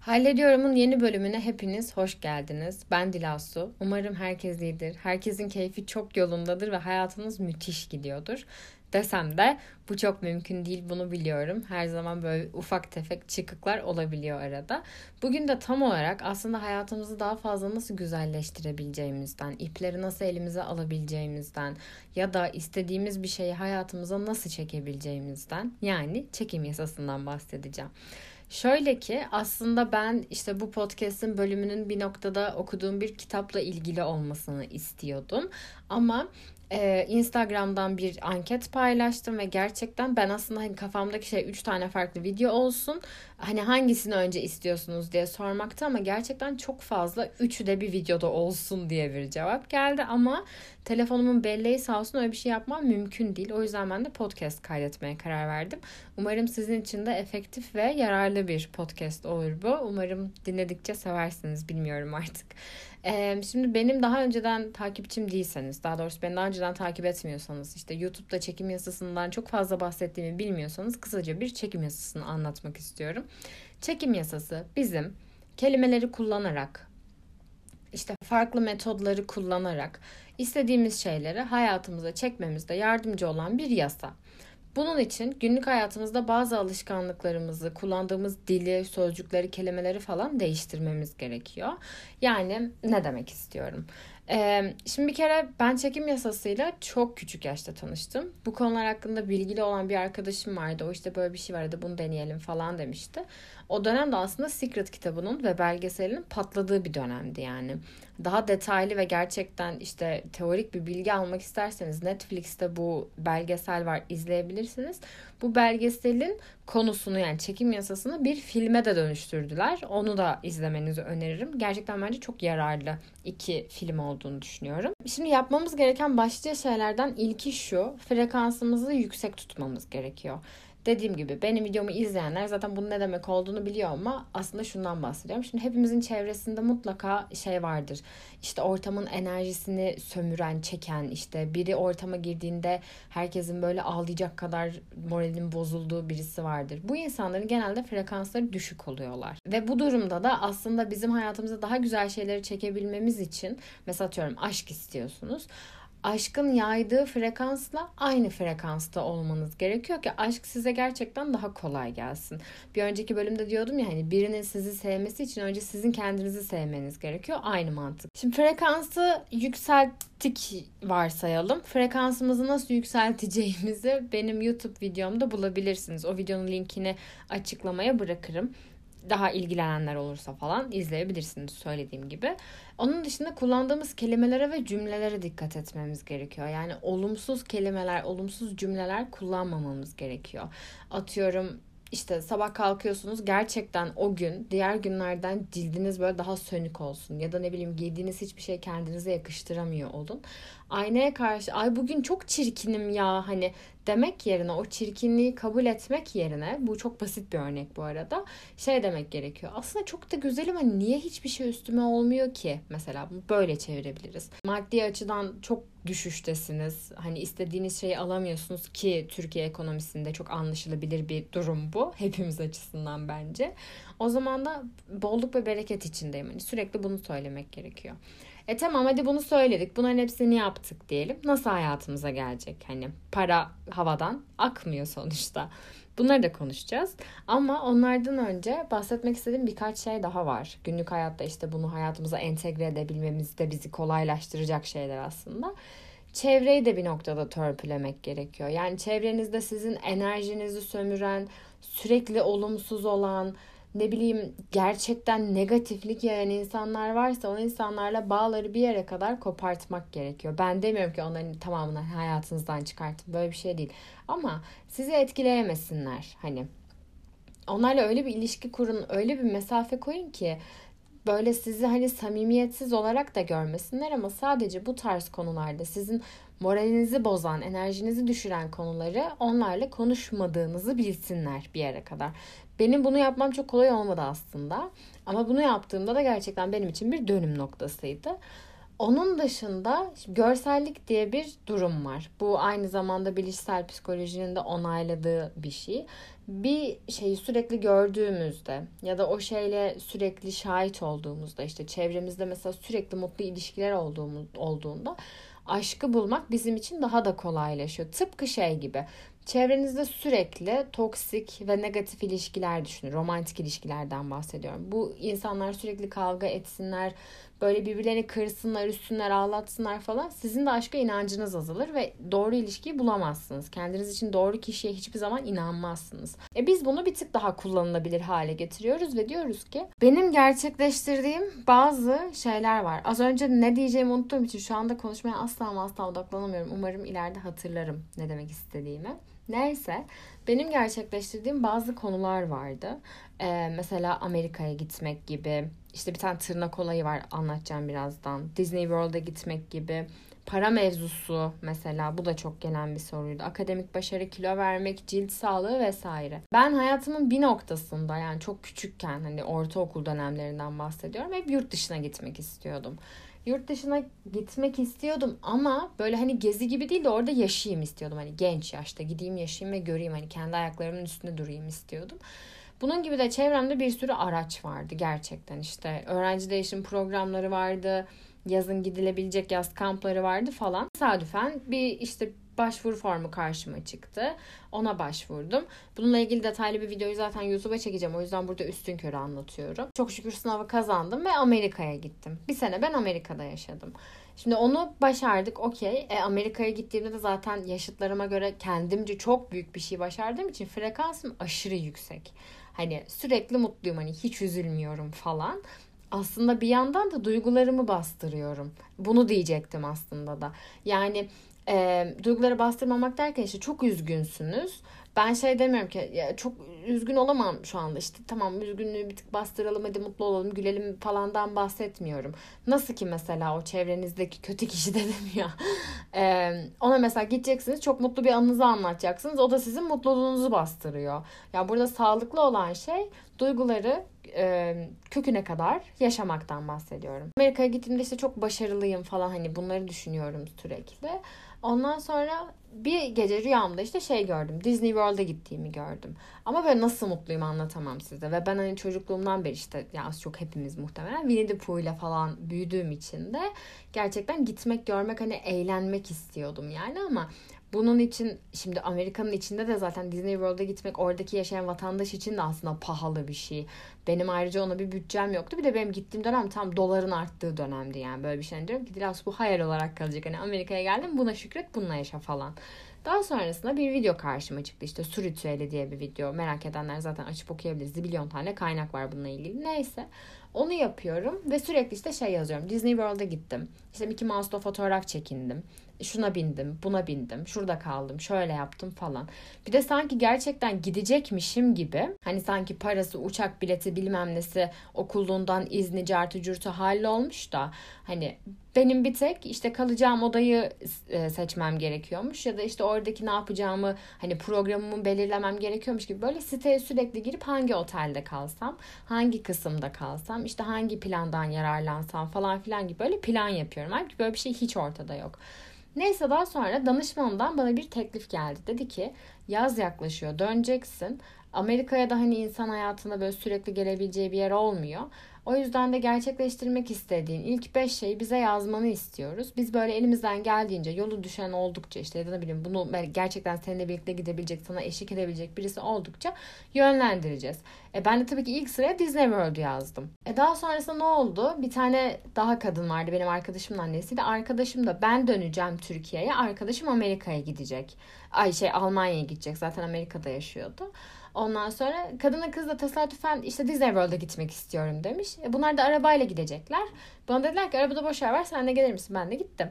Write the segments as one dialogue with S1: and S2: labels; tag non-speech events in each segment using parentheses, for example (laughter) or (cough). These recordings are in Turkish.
S1: Hallediyorum'un yeni bölümüne hepiniz hoş geldiniz. Ben Dilasu. Umarım herkes iyidir. Herkesin keyfi çok yolundadır ve hayatınız müthiş gidiyordur. Desem de bu çok mümkün değil bunu biliyorum. Her zaman böyle ufak tefek çıkıklar olabiliyor arada. Bugün de tam olarak aslında hayatımızı daha fazla nasıl güzelleştirebileceğimizden, ipleri nasıl elimize alabileceğimizden ya da istediğimiz bir şeyi hayatımıza nasıl çekebileceğimizden yani çekim yasasından bahsedeceğim. Şöyle ki aslında ben işte bu podcast'in bölümünün bir noktada okuduğum bir kitapla ilgili olmasını istiyordum. Ama e, Instagram'dan bir anket paylaştım ve gerçekten ben aslında hani kafamdaki şey 3 tane farklı video olsun. Hani hangisini önce istiyorsunuz diye sormakta ama gerçekten çok fazla üçü de bir videoda olsun diye bir cevap geldi ama telefonumun belleği sağ olsun öyle bir şey yapmam mümkün değil. O yüzden ben de podcast kaydetmeye karar verdim. Umarım sizin için de efektif ve yararlı bir podcast olur bu. Umarım dinledikçe seversiniz bilmiyorum artık. Ee, şimdi benim daha önceden takipçim değilseniz, daha doğrusu beni daha önceden takip etmiyorsanız, işte YouTube'da çekim yasasından çok fazla bahsettiğimi bilmiyorsanız kısaca bir çekim yasasını anlatmak istiyorum. Çekim yasası bizim kelimeleri kullanarak, işte farklı metodları kullanarak istediğimiz şeyleri hayatımıza çekmemizde yardımcı olan bir yasa. Bunun için günlük hayatımızda bazı alışkanlıklarımızı, kullandığımız dili, sözcükleri, kelimeleri falan değiştirmemiz gerekiyor. Yani ne demek istiyorum? Ee, şimdi bir kere ben çekim yasasıyla çok küçük yaşta tanıştım. Bu konular hakkında bilgili olan bir arkadaşım vardı. O işte böyle bir şey vardı bunu deneyelim falan demişti. O dönem de aslında Secret kitabının ve belgeselinin patladığı bir dönemdi yani. Daha detaylı ve gerçekten işte teorik bir bilgi almak isterseniz Netflix'te bu belgesel var izleyebilirsiniz. Bu belgeselin konusunu yani çekim yasasını bir filme de dönüştürdüler. Onu da izlemenizi öneririm. Gerçekten bence çok yararlı iki film olduğunu düşünüyorum. Şimdi yapmamız gereken başlıca şeylerden ilki şu. Frekansımızı yüksek tutmamız gerekiyor. Dediğim gibi benim videomu izleyenler zaten bunun ne demek olduğunu biliyor ama aslında şundan bahsediyorum. Şimdi hepimizin çevresinde mutlaka şey vardır. İşte ortamın enerjisini sömüren, çeken, işte biri ortama girdiğinde herkesin böyle ağlayacak kadar moralin bozulduğu birisi vardır. Bu insanların genelde frekansları düşük oluyorlar. Ve bu durumda da aslında bizim hayatımıza daha güzel şeyleri çekebilmemiz için mesela atıyorum aşk istiyorsunuz aşkın yaydığı frekansla aynı frekansta olmanız gerekiyor ki aşk size gerçekten daha kolay gelsin. Bir önceki bölümde diyordum ya hani birinin sizi sevmesi için önce sizin kendinizi sevmeniz gerekiyor. Aynı mantık. Şimdi frekansı yükselttik varsayalım. Frekansımızı nasıl yükselteceğimizi benim YouTube videomda bulabilirsiniz. O videonun linkini açıklamaya bırakırım daha ilgilenenler olursa falan izleyebilirsiniz söylediğim gibi. Onun dışında kullandığımız kelimelere ve cümlelere dikkat etmemiz gerekiyor. Yani olumsuz kelimeler, olumsuz cümleler kullanmamamız gerekiyor. Atıyorum işte sabah kalkıyorsunuz gerçekten o gün diğer günlerden cildiniz böyle daha sönük olsun ya da ne bileyim giydiğiniz hiçbir şey kendinize yakıştıramıyor olun. Aynaya karşı ay bugün çok çirkinim ya hani demek yerine o çirkinliği kabul etmek yerine bu çok basit bir örnek bu arada şey demek gerekiyor. Aslında çok da güzelim ama niye hiçbir şey üstüme olmuyor ki? Mesela böyle çevirebiliriz. Maddi açıdan çok düşüştesiniz. Hani istediğiniz şeyi alamıyorsunuz ki Türkiye ekonomisinde çok anlaşılabilir bir durum bu. (laughs) Hepimiz açısından bence. O zaman da bolluk ve bereket içindeyim. Hani sürekli bunu söylemek gerekiyor. E tamam hadi bunu söyledik. Bunların hepsini yaptık diyelim. Nasıl hayatımıza gelecek? Hani para havadan akmıyor sonuçta. Bunları da konuşacağız. Ama onlardan önce bahsetmek istediğim birkaç şey daha var. Günlük hayatta işte bunu hayatımıza entegre edebilmemiz de bizi kolaylaştıracak şeyler aslında. Çevreyi de bir noktada törpülemek gerekiyor. Yani çevrenizde sizin enerjinizi sömüren, sürekli olumsuz olan, ne bileyim gerçekten negatiflik yayan insanlar varsa o insanlarla bağları bir yere kadar kopartmak gerekiyor. Ben demiyorum ki onların tamamını hayatınızdan çıkartın. Böyle bir şey değil. Ama sizi etkileyemesinler. Hani onlarla öyle bir ilişki kurun, öyle bir mesafe koyun ki böyle sizi hani samimiyetsiz olarak da görmesinler ama sadece bu tarz konularda sizin moralinizi bozan, enerjinizi düşüren konuları onlarla konuşmadığınızı bilsinler bir yere kadar. Benim bunu yapmam çok kolay olmadı aslında. Ama bunu yaptığımda da gerçekten benim için bir dönüm noktasıydı. Onun dışında görsellik diye bir durum var. Bu aynı zamanda bilişsel psikolojinin de onayladığı bir şey. bir şeyi sürekli gördüğümüzde ya da o şeyle sürekli şahit olduğumuzda işte çevremizde mesela sürekli mutlu ilişkiler olduğumuz olduğunda aşkı bulmak bizim için daha da kolaylaşıyor. Tıpkı şey gibi. Çevrenizde sürekli toksik ve negatif ilişkiler düşünün. Romantik ilişkilerden bahsediyorum. Bu insanlar sürekli kavga etsinler, böyle birbirlerini kırsınlar, üstünler, ağlatsınlar falan sizin de aşka inancınız azalır ve doğru ilişkiyi bulamazsınız. Kendiniz için doğru kişiye hiçbir zaman inanmazsınız. E biz bunu bir tık daha kullanılabilir hale getiriyoruz ve diyoruz ki benim gerçekleştirdiğim bazı şeyler var. Az önce ne diyeceğimi unuttuğum için şu anda konuşmaya asla asla odaklanamıyorum. Umarım ileride hatırlarım ne demek istediğimi. Neyse benim gerçekleştirdiğim bazı konular vardı. Ee, mesela Amerika'ya gitmek gibi. İşte bir tane tırnak olayı var anlatacağım birazdan. Disney World'a gitmek gibi. Para mevzusu mesela bu da çok gelen bir soruydu. Akademik başarı, kilo vermek, cilt sağlığı vesaire. Ben hayatımın bir noktasında yani çok küçükken hani ortaokul dönemlerinden bahsediyorum. Hep yurt dışına gitmek istiyordum yurt dışına gitmek istiyordum ama böyle hani gezi gibi değil de orada yaşayayım istiyordum. Hani genç yaşta gideyim yaşayayım ve göreyim hani kendi ayaklarımın üstünde durayım istiyordum. Bunun gibi de çevremde bir sürü araç vardı gerçekten işte öğrenci değişim programları vardı yazın gidilebilecek yaz kampları vardı falan. Tesadüfen bir işte başvuru formu karşıma çıktı. Ona başvurdum. Bununla ilgili detaylı bir videoyu zaten YouTube'a çekeceğim. O yüzden burada üstün körü anlatıyorum. Çok şükür sınavı kazandım ve Amerika'ya gittim. Bir sene ben Amerika'da yaşadım. Şimdi onu başardık okey. E, Amerika'ya gittiğimde de zaten yaşıtlarıma göre kendimce çok büyük bir şey başardığım için frekansım aşırı yüksek. Hani sürekli mutluyum hani hiç üzülmüyorum falan aslında bir yandan da duygularımı bastırıyorum. Bunu diyecektim aslında da. Yani e, duyguları bastırmamak derken işte çok üzgünsünüz. Ben şey demiyorum ki ya çok üzgün olamam şu anda işte tamam üzgünlüğü bir tık bastıralım hadi mutlu olalım gülelim falandan bahsetmiyorum. Nasıl ki mesela o çevrenizdeki kötü kişi (laughs) dedim ya. E, ona mesela gideceksiniz çok mutlu bir anınızı anlatacaksınız. O da sizin mutluluğunuzu bastırıyor. Ya yani burada sağlıklı olan şey duyguları e, köküne kadar yaşamaktan bahsediyorum. Amerika'ya gittiğimde işte çok başarılıyım falan hani bunları düşünüyorum sürekli. Ondan sonra bir gece rüyamda işte şey gördüm. Disney World'a gittiğimi gördüm. Ama böyle nasıl mutluyum anlatamam size. Ve ben hani çocukluğumdan beri işte ya az çok hepimiz muhtemelen Winnie the Pooh ile falan büyüdüğüm için de gerçekten gitmek, görmek hani eğlenmek istiyordum yani ama bunun için şimdi Amerika'nın içinde de zaten Disney World'a gitmek oradaki yaşayan vatandaş için de aslında pahalı bir şey. Benim ayrıca ona bir bütçem yoktu. Bir de benim gittiğim dönem tam doların arttığı dönemdi yani böyle bir şey. Diyorum ki Dilas bu hayal olarak kalacak. Hani Amerika'ya geldim buna şükret bununla yaşa falan. Daha sonrasında bir video karşıma çıktı. İşte su ritüeli diye bir video. Merak edenler zaten açıp okuyabilir. Zibilyon tane kaynak var bununla ilgili. Neyse. Onu yapıyorum ve sürekli işte şey yazıyorum. Disney World'a gittim. İşte Mickey Mouse'da fotoğraf çekindim şuna bindim, buna bindim, şurada kaldım, şöyle yaptım falan. Bir de sanki gerçekten gidecekmişim gibi hani sanki parası, uçak bileti bilmem nesi okulluğundan izni, cartı curtu hallolmuş da hani benim bir tek işte kalacağım odayı e, seçmem gerekiyormuş ya da işte oradaki ne yapacağımı hani programımı belirlemem gerekiyormuş gibi böyle siteye sürekli girip hangi otelde kalsam, hangi kısımda kalsam, işte hangi plandan yararlansam falan filan gibi böyle plan yapıyorum. Halbuki böyle bir şey hiç ortada yok. Neyse daha sonra danışmanımdan bana bir teklif geldi. Dedi ki yaz yaklaşıyor döneceksin. Amerika'ya da hani insan hayatında böyle sürekli gelebileceği bir yer olmuyor. O yüzden de gerçekleştirmek istediğin ilk 5 şeyi bize yazmanı istiyoruz. Biz böyle elimizden geldiğince yolu düşen oldukça işte ya da ne bileyim bunu gerçekten seninle birlikte gidebilecek, sana eşlik edebilecek birisi oldukça yönlendireceğiz. E ben de tabii ki ilk sıraya Disney World yazdım. E daha sonrasında ne oldu? Bir tane daha kadın vardı benim arkadaşımın annesiydi. Arkadaşım da ben döneceğim Türkiye'ye. Arkadaşım Amerika'ya gidecek. Ay şey Almanya'ya gidecek. Zaten Amerika'da yaşıyordu. Ondan sonra kadına kız da tesadüfen işte Disney World'a gitmek istiyorum demiş. E bunlar da arabayla gidecekler. Bana dediler ki arabada boş yer var sen de gelir misin? Ben de gittim.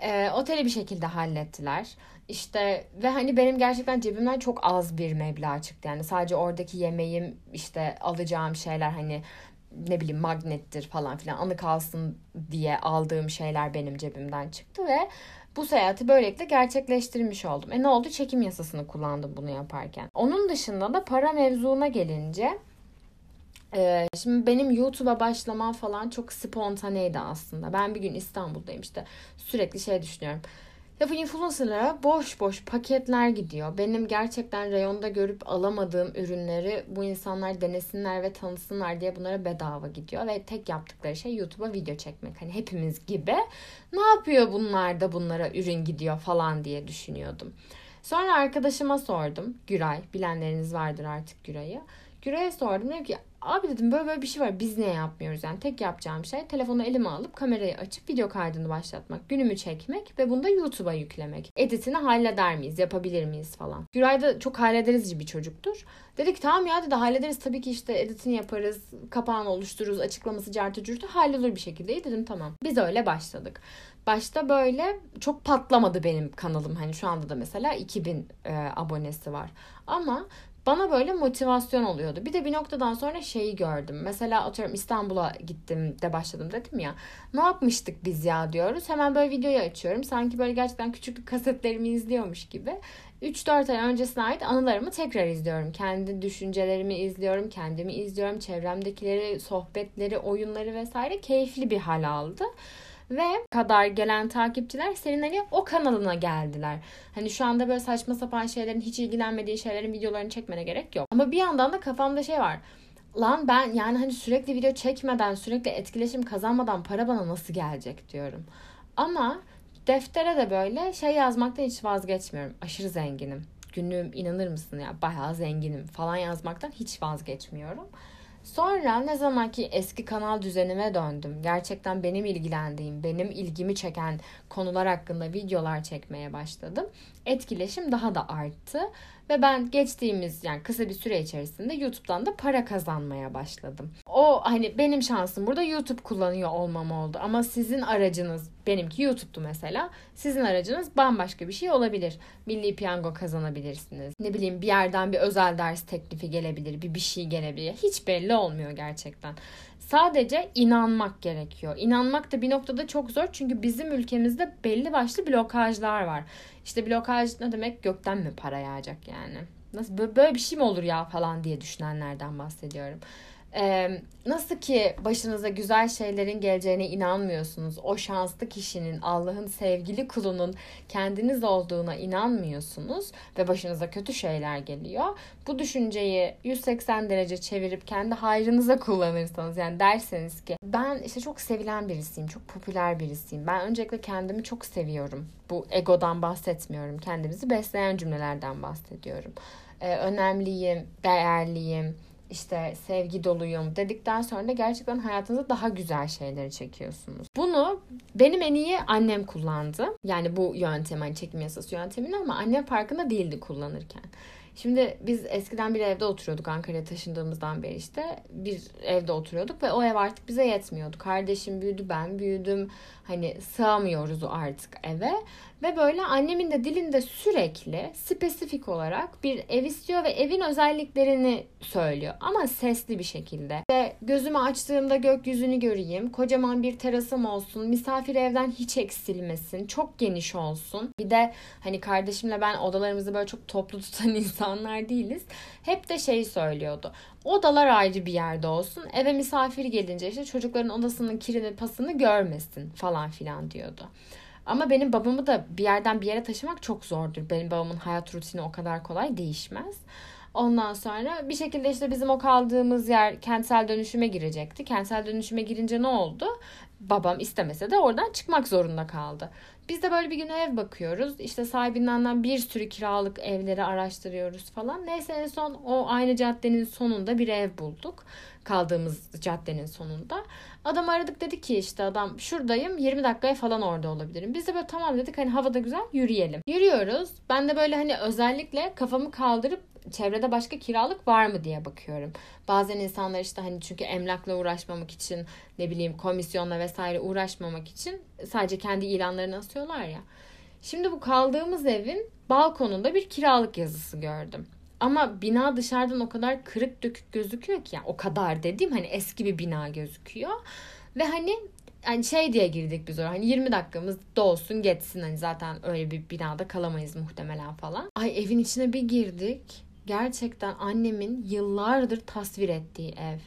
S1: E, oteli bir şekilde hallettiler. İşte ve hani benim gerçekten cebimden çok az bir meblağ çıktı. Yani sadece oradaki yemeğim işte alacağım şeyler hani ne bileyim magnettir falan filan anı kalsın diye aldığım şeyler benim cebimden çıktı ve bu seyahati böylelikle gerçekleştirmiş oldum. E ne oldu? Çekim yasasını kullandım bunu yaparken. Onun dışında da para mevzuna gelince ee, şimdi benim YouTube'a başlamam falan çok spontaneydi aslında. Ben bir gün İstanbul'dayım işte sürekli şey düşünüyorum. Ya bu influencerlara boş boş paketler gidiyor. Benim gerçekten reyonda görüp alamadığım ürünleri bu insanlar denesinler ve tanısınlar diye bunlara bedava gidiyor. Ve tek yaptıkları şey YouTube'a video çekmek. Hani hepimiz gibi. Ne yapıyor bunlar da bunlara ürün gidiyor falan diye düşünüyordum. Sonra arkadaşıma sordum. Güray. Bilenleriniz vardır artık Güray'ı. Güray'a sordum. Dedim ki Abi dedim böyle böyle bir şey var. Biz niye yapmıyoruz yani? Tek yapacağım şey telefonu elime alıp kamerayı açıp video kaydını başlatmak. Günümü çekmek ve bunu da YouTube'a yüklemek. Editini halleder miyiz? Yapabilir miyiz falan. Güray da çok hallederiz bir çocuktur. Dedik tamam ya dedi hallederiz tabii ki işte editini yaparız. Kapağını oluştururuz. Açıklaması cartı cürtü hallolur bir şekilde. dedim tamam. Biz öyle başladık. Başta böyle çok patlamadı benim kanalım. Hani şu anda da mesela 2000 e, abonesi var. Ama bana böyle motivasyon oluyordu. Bir de bir noktadan sonra şeyi gördüm. Mesela atıyorum İstanbul'a gittim de başladım dedim ya. Ne yapmıştık biz ya diyoruz. Hemen böyle videoyu açıyorum. Sanki böyle gerçekten küçüklük kasetlerimi izliyormuş gibi. 3-4 ay öncesine ait anılarımı tekrar izliyorum. Kendi düşüncelerimi izliyorum, kendimi izliyorum, çevremdekileri, sohbetleri, oyunları vesaire keyifli bir hal aldı ve kadar gelen takipçiler senin hani o kanalına geldiler. Hani şu anda böyle saçma sapan şeylerin hiç ilgilenmediği şeylerin videolarını çekmene gerek yok. Ama bir yandan da kafamda şey var. Lan ben yani hani sürekli video çekmeden, sürekli etkileşim kazanmadan para bana nasıl gelecek diyorum. Ama deftere de böyle şey yazmaktan hiç vazgeçmiyorum. Aşırı zenginim. Günlüğüm inanır mısın ya bayağı zenginim falan yazmaktan hiç vazgeçmiyorum. Sonra ne zaman ki eski kanal düzenime döndüm. Gerçekten benim ilgilendiğim, benim ilgimi çeken konular hakkında videolar çekmeye başladım. Etkileşim daha da arttı ve ben geçtiğimiz yani kısa bir süre içerisinde YouTube'dan da para kazanmaya başladım. O hani benim şansım burada YouTube kullanıyor olmam oldu. Ama sizin aracınız benimki YouTube'du mesela. Sizin aracınız bambaşka bir şey olabilir. Milli piyango kazanabilirsiniz. Ne bileyim bir yerden bir özel ders teklifi gelebilir. Bir bir şey gelebilir. Hiç belli olmuyor gerçekten. Sadece inanmak gerekiyor. İnanmak da bir noktada çok zor çünkü bizim ülkemizde belli başlı blokajlar var. İşte blokaj ne demek gökten mi para yağacak yani? Nasıl böyle bir şey mi olur ya falan diye düşünenlerden bahsediyorum. Ee, nasıl ki başınıza güzel şeylerin geleceğine inanmıyorsunuz, o şanslı kişinin, Allah'ın sevgili kulunun kendiniz olduğuna inanmıyorsunuz ve başınıza kötü şeyler geliyor. Bu düşünceyi 180 derece çevirip kendi hayrınıza kullanırsanız yani derseniz ki ben işte çok sevilen birisiyim, çok popüler birisiyim. Ben öncelikle kendimi çok seviyorum. Bu egodan bahsetmiyorum. Kendimizi besleyen cümlelerden bahsediyorum. Ee, önemliyim, değerliyim işte sevgi doluyum dedikten sonra da gerçekten hayatınızda daha güzel şeyleri çekiyorsunuz. Bunu benim en iyi annem kullandı. Yani bu yöntem hani çekim yasası yöntemini ama annem farkında değildi kullanırken. Şimdi biz eskiden bir evde oturuyorduk Ankara'ya taşındığımızdan beri işte bir evde oturuyorduk ve o ev artık bize yetmiyordu. Kardeşim büyüdü, ben büyüdüm. Hani sığamıyoruz artık eve ve böyle annemin de dilinde sürekli spesifik olarak bir ev istiyor ve evin özelliklerini söylüyor. Ama sesli bir şekilde. İşte gözümü açtığımda gökyüzünü göreyim. Kocaman bir terasım olsun. Misafir evden hiç eksilmesin. Çok geniş olsun. Bir de hani kardeşimle ben odalarımızı böyle çok toplu (laughs) tutan insanlar değiliz. Hep de şey söylüyordu. Odalar ayrı bir yerde olsun. Eve misafir gelince işte çocukların odasının kirini pasını görmesin falan filan diyordu. Ama benim babamı da bir yerden bir yere taşımak çok zordur. Benim babamın hayat rutini o kadar kolay değişmez. Ondan sonra bir şekilde işte bizim o kaldığımız yer kentsel dönüşüme girecekti. Kentsel dönüşüme girince ne oldu? Babam istemese de oradan çıkmak zorunda kaldı. Biz de böyle bir gün ev bakıyoruz. İşte sahibinden bir sürü kiralık evleri araştırıyoruz falan. Neyse en son o aynı caddenin sonunda bir ev bulduk. Kaldığımız caddenin sonunda. Adam aradık dedi ki işte adam şuradayım 20 dakikaya falan orada olabilirim. Biz de böyle tamam dedik hani havada güzel yürüyelim. Yürüyoruz. Ben de böyle hani özellikle kafamı kaldırıp çevrede başka kiralık var mı diye bakıyorum. Bazen insanlar işte hani çünkü emlakla uğraşmamak için ne bileyim komisyonla vesaire uğraşmamak için sadece kendi ilanlarını asıyorlar ya. Şimdi bu kaldığımız evin balkonunda bir kiralık yazısı gördüm. Ama bina dışarıdan o kadar kırık dökük gözüküyor ki yani o kadar dediğim hani eski bir bina gözüküyor. Ve hani hani şey diye girdik biz oraya. Hani 20 dakikamız dolsun geçsin hani zaten öyle bir binada kalamayız muhtemelen falan. Ay evin içine bir girdik. Gerçekten annemin yıllardır tasvir ettiği ev.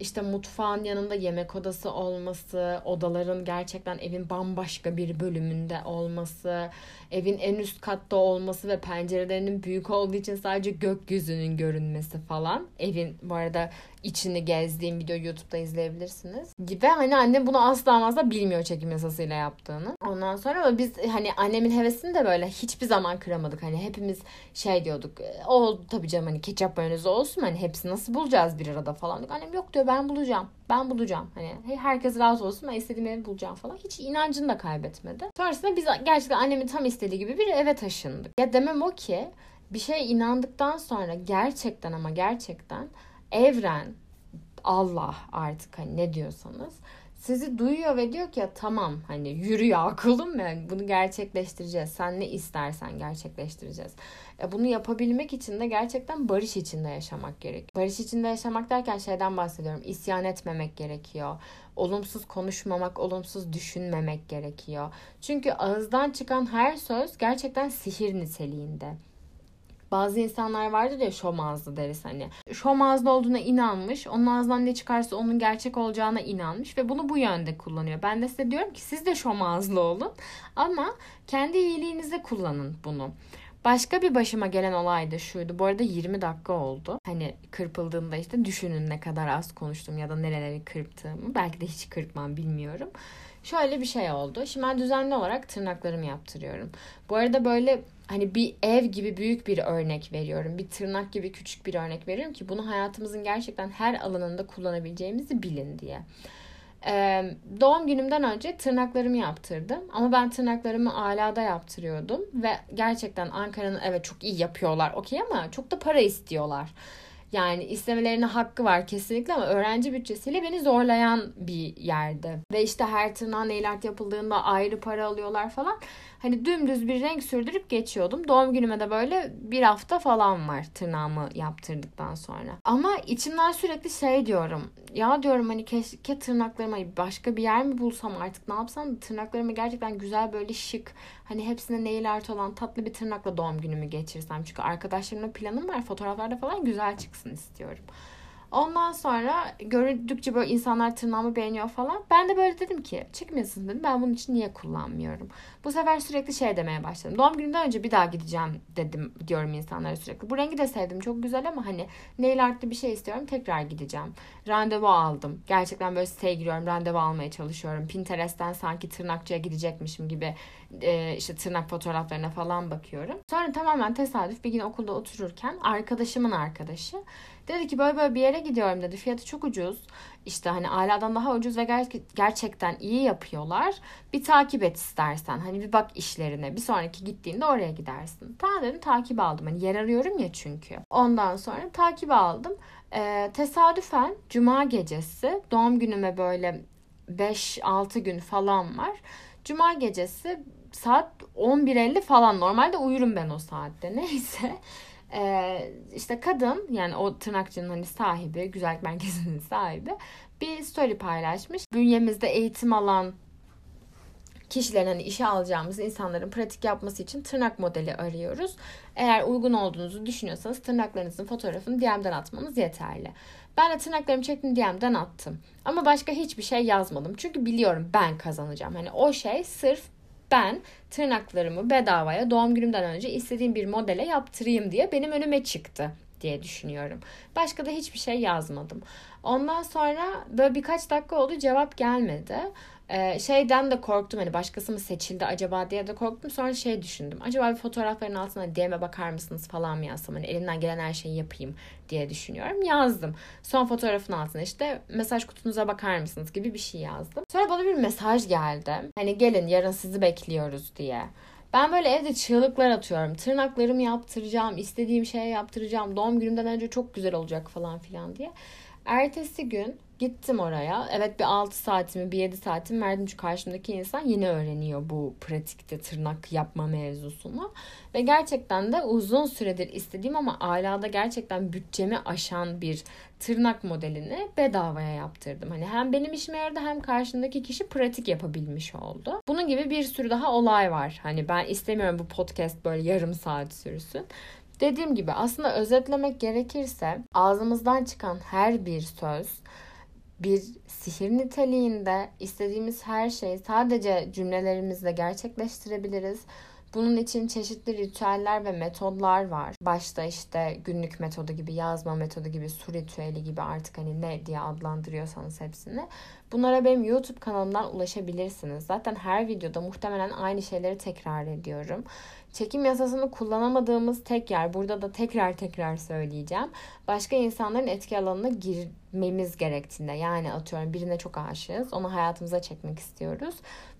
S1: İşte mutfağın yanında yemek odası olması, odaların gerçekten evin bambaşka bir bölümünde olması, evin en üst katta olması ve pencerelerinin büyük olduğu için sadece gökyüzünün görünmesi falan. Evin bu arada içini gezdiğim video YouTube'da izleyebilirsiniz. Ve hani annem bunu asla asla bilmiyor çekim yasasıyla yaptığını. Ondan sonra biz hani annemin hevesini de böyle hiçbir zaman kıramadık. Hani hepimiz şey diyorduk. O tabii canım hani ketçap mayonez olsun hani hepsi nasıl bulacağız bir arada falan. Annem yok diyor ben bulacağım. Ben bulacağım. Hani herkes rahat olsun ben istediğim evi bulacağım falan. Hiç inancını da kaybetmedi. Sonrasında biz gerçekten annemin tam istediği gibi bir eve taşındık. Ya demem o ki bir şeye inandıktan sonra gerçekten ama gerçekten evren, Allah artık hani ne diyorsanız sizi duyuyor ve diyor ki tamam hani yürü ya akıllım yani bunu gerçekleştireceğiz. Sen ne istersen gerçekleştireceğiz. E bunu yapabilmek için de gerçekten barış içinde yaşamak gerekiyor. Barış içinde yaşamak derken şeyden bahsediyorum. İsyan etmemek gerekiyor. Olumsuz konuşmamak, olumsuz düşünmemek gerekiyor. Çünkü ağızdan çıkan her söz gerçekten sihir niteliğinde. Bazı insanlar vardır ya şom ağızlı deriz hani. Şom ağızlı olduğuna inanmış. Onun ağzından ne çıkarsa onun gerçek olacağına inanmış ve bunu bu yönde kullanıyor. Ben de size diyorum ki siz de şom ağızlı olun ama kendi iyiliğinize kullanın bunu. Başka bir başıma gelen olay da şuydu. Bu arada 20 dakika oldu. Hani kırpıldığında işte düşünün ne kadar az konuştum ya da nereleri kırptığımı. Belki de hiç kırpmam bilmiyorum. Şöyle bir şey oldu. Şimdi ben düzenli olarak tırnaklarımı yaptırıyorum. Bu arada böyle hani bir ev gibi büyük bir örnek veriyorum. Bir tırnak gibi küçük bir örnek veriyorum ki bunu hayatımızın gerçekten her alanında kullanabileceğimizi bilin diye. Ee, doğum günümden önce tırnaklarımı yaptırdım. Ama ben tırnaklarımı alada yaptırıyordum. Ve gerçekten Ankara'nın evet çok iyi yapıyorlar okey ama çok da para istiyorlar. Yani istemelerine hakkı var kesinlikle ama öğrenci bütçesiyle beni zorlayan bir yerde. Ve işte her tırnağa nail art yapıldığında ayrı para alıyorlar falan. Hani dümdüz bir renk sürdürüp geçiyordum. Doğum günüme de böyle bir hafta falan var tırnağımı yaptırdıktan sonra. Ama içimden sürekli şey diyorum. Ya diyorum hani keşke tırnaklarıma başka bir yer mi bulsam artık ne yapsam tırnaklarımı gerçekten güzel böyle şık hani hepsine nail art olan tatlı bir tırnakla doğum günümü geçirsem. Çünkü arkadaşlarımla planım var fotoğraflarda falan güzel çıksın istiyorum. Ondan sonra gördükçe böyle insanlar tırnağımı beğeniyor falan. Ben de böyle dedim ki çıkmıyorsun dedim. Ben bunun için niye kullanmıyorum? Bu sefer sürekli şey demeye başladım. Doğum günümden önce bir daha gideceğim dedim diyorum insanlara sürekli. Bu rengi de sevdim çok güzel ama hani nail artlı bir şey istiyorum tekrar gideceğim. Randevu aldım. Gerçekten böyle siteye giriyorum randevu almaya çalışıyorum. Pinterest'ten sanki tırnakçıya gidecekmişim gibi e, işte tırnak fotoğraflarına falan bakıyorum. Sonra tamamen tesadüf bir gün okulda otururken arkadaşımın arkadaşı Dedi ki böyle böyle bir yere gidiyorum dedi. Fiyatı çok ucuz. İşte hani aladan daha ucuz ve ger- gerçekten iyi yapıyorlar. Bir takip et istersen. Hani bir bak işlerine. Bir sonraki gittiğinde oraya gidersin. Tamam dedim takip aldım. Hani yer arıyorum ya çünkü. Ondan sonra takip aldım. Ee, tesadüfen cuma gecesi doğum günüme böyle 5-6 gün falan var. Cuma gecesi saat 11.50 falan. Normalde uyurum ben o saatte. (laughs) Neyse. Ee, işte kadın yani o tırnakçının hani sahibi, güzellik (laughs) merkezinin sahibi bir story paylaşmış. Bünyemizde eğitim alan kişilerin hani işe alacağımız insanların pratik yapması için tırnak modeli arıyoruz. Eğer uygun olduğunuzu düşünüyorsanız tırnaklarınızın fotoğrafını DM'den atmanız yeterli. Ben de tırnaklarımı çektim DM'den attım. Ama başka hiçbir şey yazmadım. Çünkü biliyorum ben kazanacağım. Hani o şey sırf ben tırnaklarımı bedavaya doğum günümden önce istediğim bir modele yaptırayım diye benim önüme çıktı diye düşünüyorum. Başka da hiçbir şey yazmadım. Ondan sonra böyle birkaç dakika oldu cevap gelmedi. Ee, şeyden de korktum hani başkası mı seçildi acaba diye de korktum. Sonra şey düşündüm. Acaba bir fotoğrafların altına DM'e bakar mısınız falan mı yazsam? Hani elimden gelen her şeyi yapayım diye düşünüyorum. Yazdım. Son fotoğrafın altına işte mesaj kutunuza bakar mısınız gibi bir şey yazdım. Sonra bana bir mesaj geldi. Hani gelin yarın sizi bekliyoruz diye. Ben böyle evde çığlıklar atıyorum. Tırnaklarımı yaptıracağım, istediğim şeyi yaptıracağım. Doğum günümden önce çok güzel olacak falan filan diye. Ertesi gün Gittim oraya. Evet bir 6 saatimi, bir 7 saatimi verdim çünkü karşımdaki insan yeni öğreniyor bu pratikte tırnak yapma mevzusunu. Ve gerçekten de uzun süredir istediğim ama alada gerçekten bütçemi aşan bir tırnak modelini bedavaya yaptırdım. Hani hem benim işime yaradı hem karşımdaki kişi pratik yapabilmiş oldu. Bunun gibi bir sürü daha olay var. Hani ben istemiyorum bu podcast böyle yarım saat sürsün. Dediğim gibi aslında özetlemek gerekirse ağzımızdan çıkan her bir söz bir sihir niteliğinde istediğimiz her şeyi sadece cümlelerimizle gerçekleştirebiliriz. Bunun için çeşitli ritüeller ve metodlar var. Başta işte günlük metodu gibi, yazma metodu gibi, su ritüeli gibi artık hani ne diye adlandırıyorsanız hepsini. Bunlara benim YouTube kanalımdan ulaşabilirsiniz. Zaten her videoda muhtemelen aynı şeyleri tekrar ediyorum. Çekim yasasını kullanamadığımız tek yer, burada da tekrar tekrar söyleyeceğim. Başka insanların etki alanına girmemiz gerektiğinde. Yani atıyorum birine çok aşığız, onu hayatımıza çekmek istiyoruz.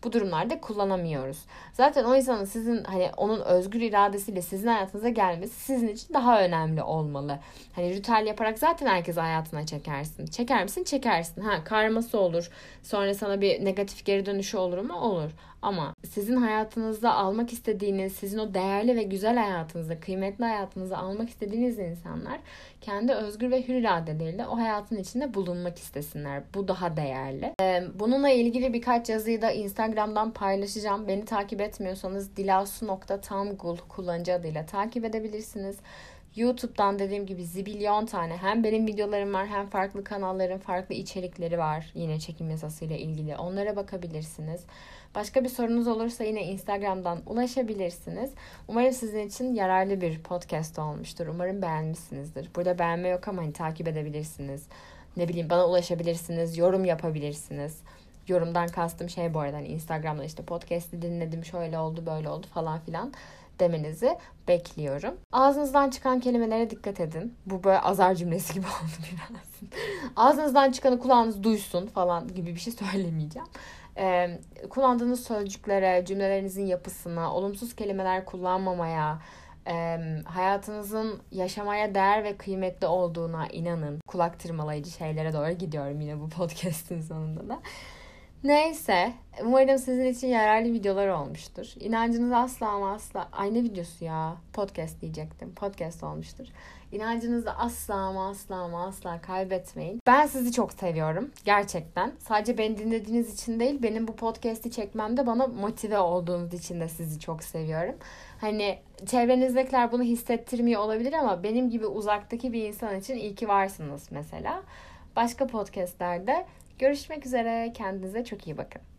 S1: Bu durumlarda kullanamıyoruz. Zaten o insanın sizin hani onun özgür iradesiyle sizin hayatınıza gelmesi sizin için daha önemli olmalı. Hani ritüel yaparak zaten herkesi hayatına çekersin. Çeker misin? Çekersin. Ha karması olur. Sonra sana bir negatif geri dönüşü olur mu? Olur. Ama sizin hayatınızda almak istediğiniz, sizin o değerli ve güzel hayatınızda, kıymetli hayatınızda almak istediğiniz insanlar kendi özgür ve hür iradeleriyle o hayatın içinde bulunmak istesinler. Bu daha değerli. Bununla ilgili birkaç yazıyı da Instagram'dan paylaşacağım. Beni takip etmiyorsanız dilasu.tamgul kullanıcı adıyla takip edebilirsiniz. YouTube'dan dediğim gibi zibilyon tane hem benim videolarım var hem farklı kanalların farklı içerikleri var. Yine çekim yasasıyla ilgili. Onlara bakabilirsiniz. Başka bir sorunuz olursa yine Instagram'dan ulaşabilirsiniz. Umarım sizin için yararlı bir podcast olmuştur. Umarım beğenmişsinizdir. Burada beğenme yok ama hani takip edebilirsiniz. Ne bileyim bana ulaşabilirsiniz. Yorum yapabilirsiniz. Yorumdan kastım şey bu arada hani Instagram'da işte podcast'i dinledim şöyle oldu böyle oldu falan filan demenizi bekliyorum. Ağzınızdan çıkan kelimelere dikkat edin. Bu böyle azar cümlesi gibi (laughs) oldu biraz. Ağzınızdan çıkanı kulağınız duysun falan gibi bir şey (laughs) söylemeyeceğim. Ee, kullandığınız sözcüklere, cümlelerinizin yapısına, olumsuz kelimeler kullanmamaya, e, hayatınızın yaşamaya değer ve kıymetli olduğuna inanın. Kulak tırmalayıcı şeylere doğru gidiyorum yine bu (laughs) podcast'in sonunda da. Neyse. Umarım sizin için yararlı videolar olmuştur. İnancınız asla ama asla... Ay ne videosu ya? Podcast diyecektim. Podcast olmuştur. İnancınızı asla ama asla ama asla kaybetmeyin. Ben sizi çok seviyorum. Gerçekten. Sadece beni dinlediğiniz için değil, benim bu podcast'i çekmemde bana motive olduğunuz için de sizi çok seviyorum. Hani çevrenizdekiler bunu hissettirmiyor olabilir ama benim gibi uzaktaki bir insan için iyi ki varsınız mesela. Başka podcastlerde Görüşmek üzere. Kendinize çok iyi bakın.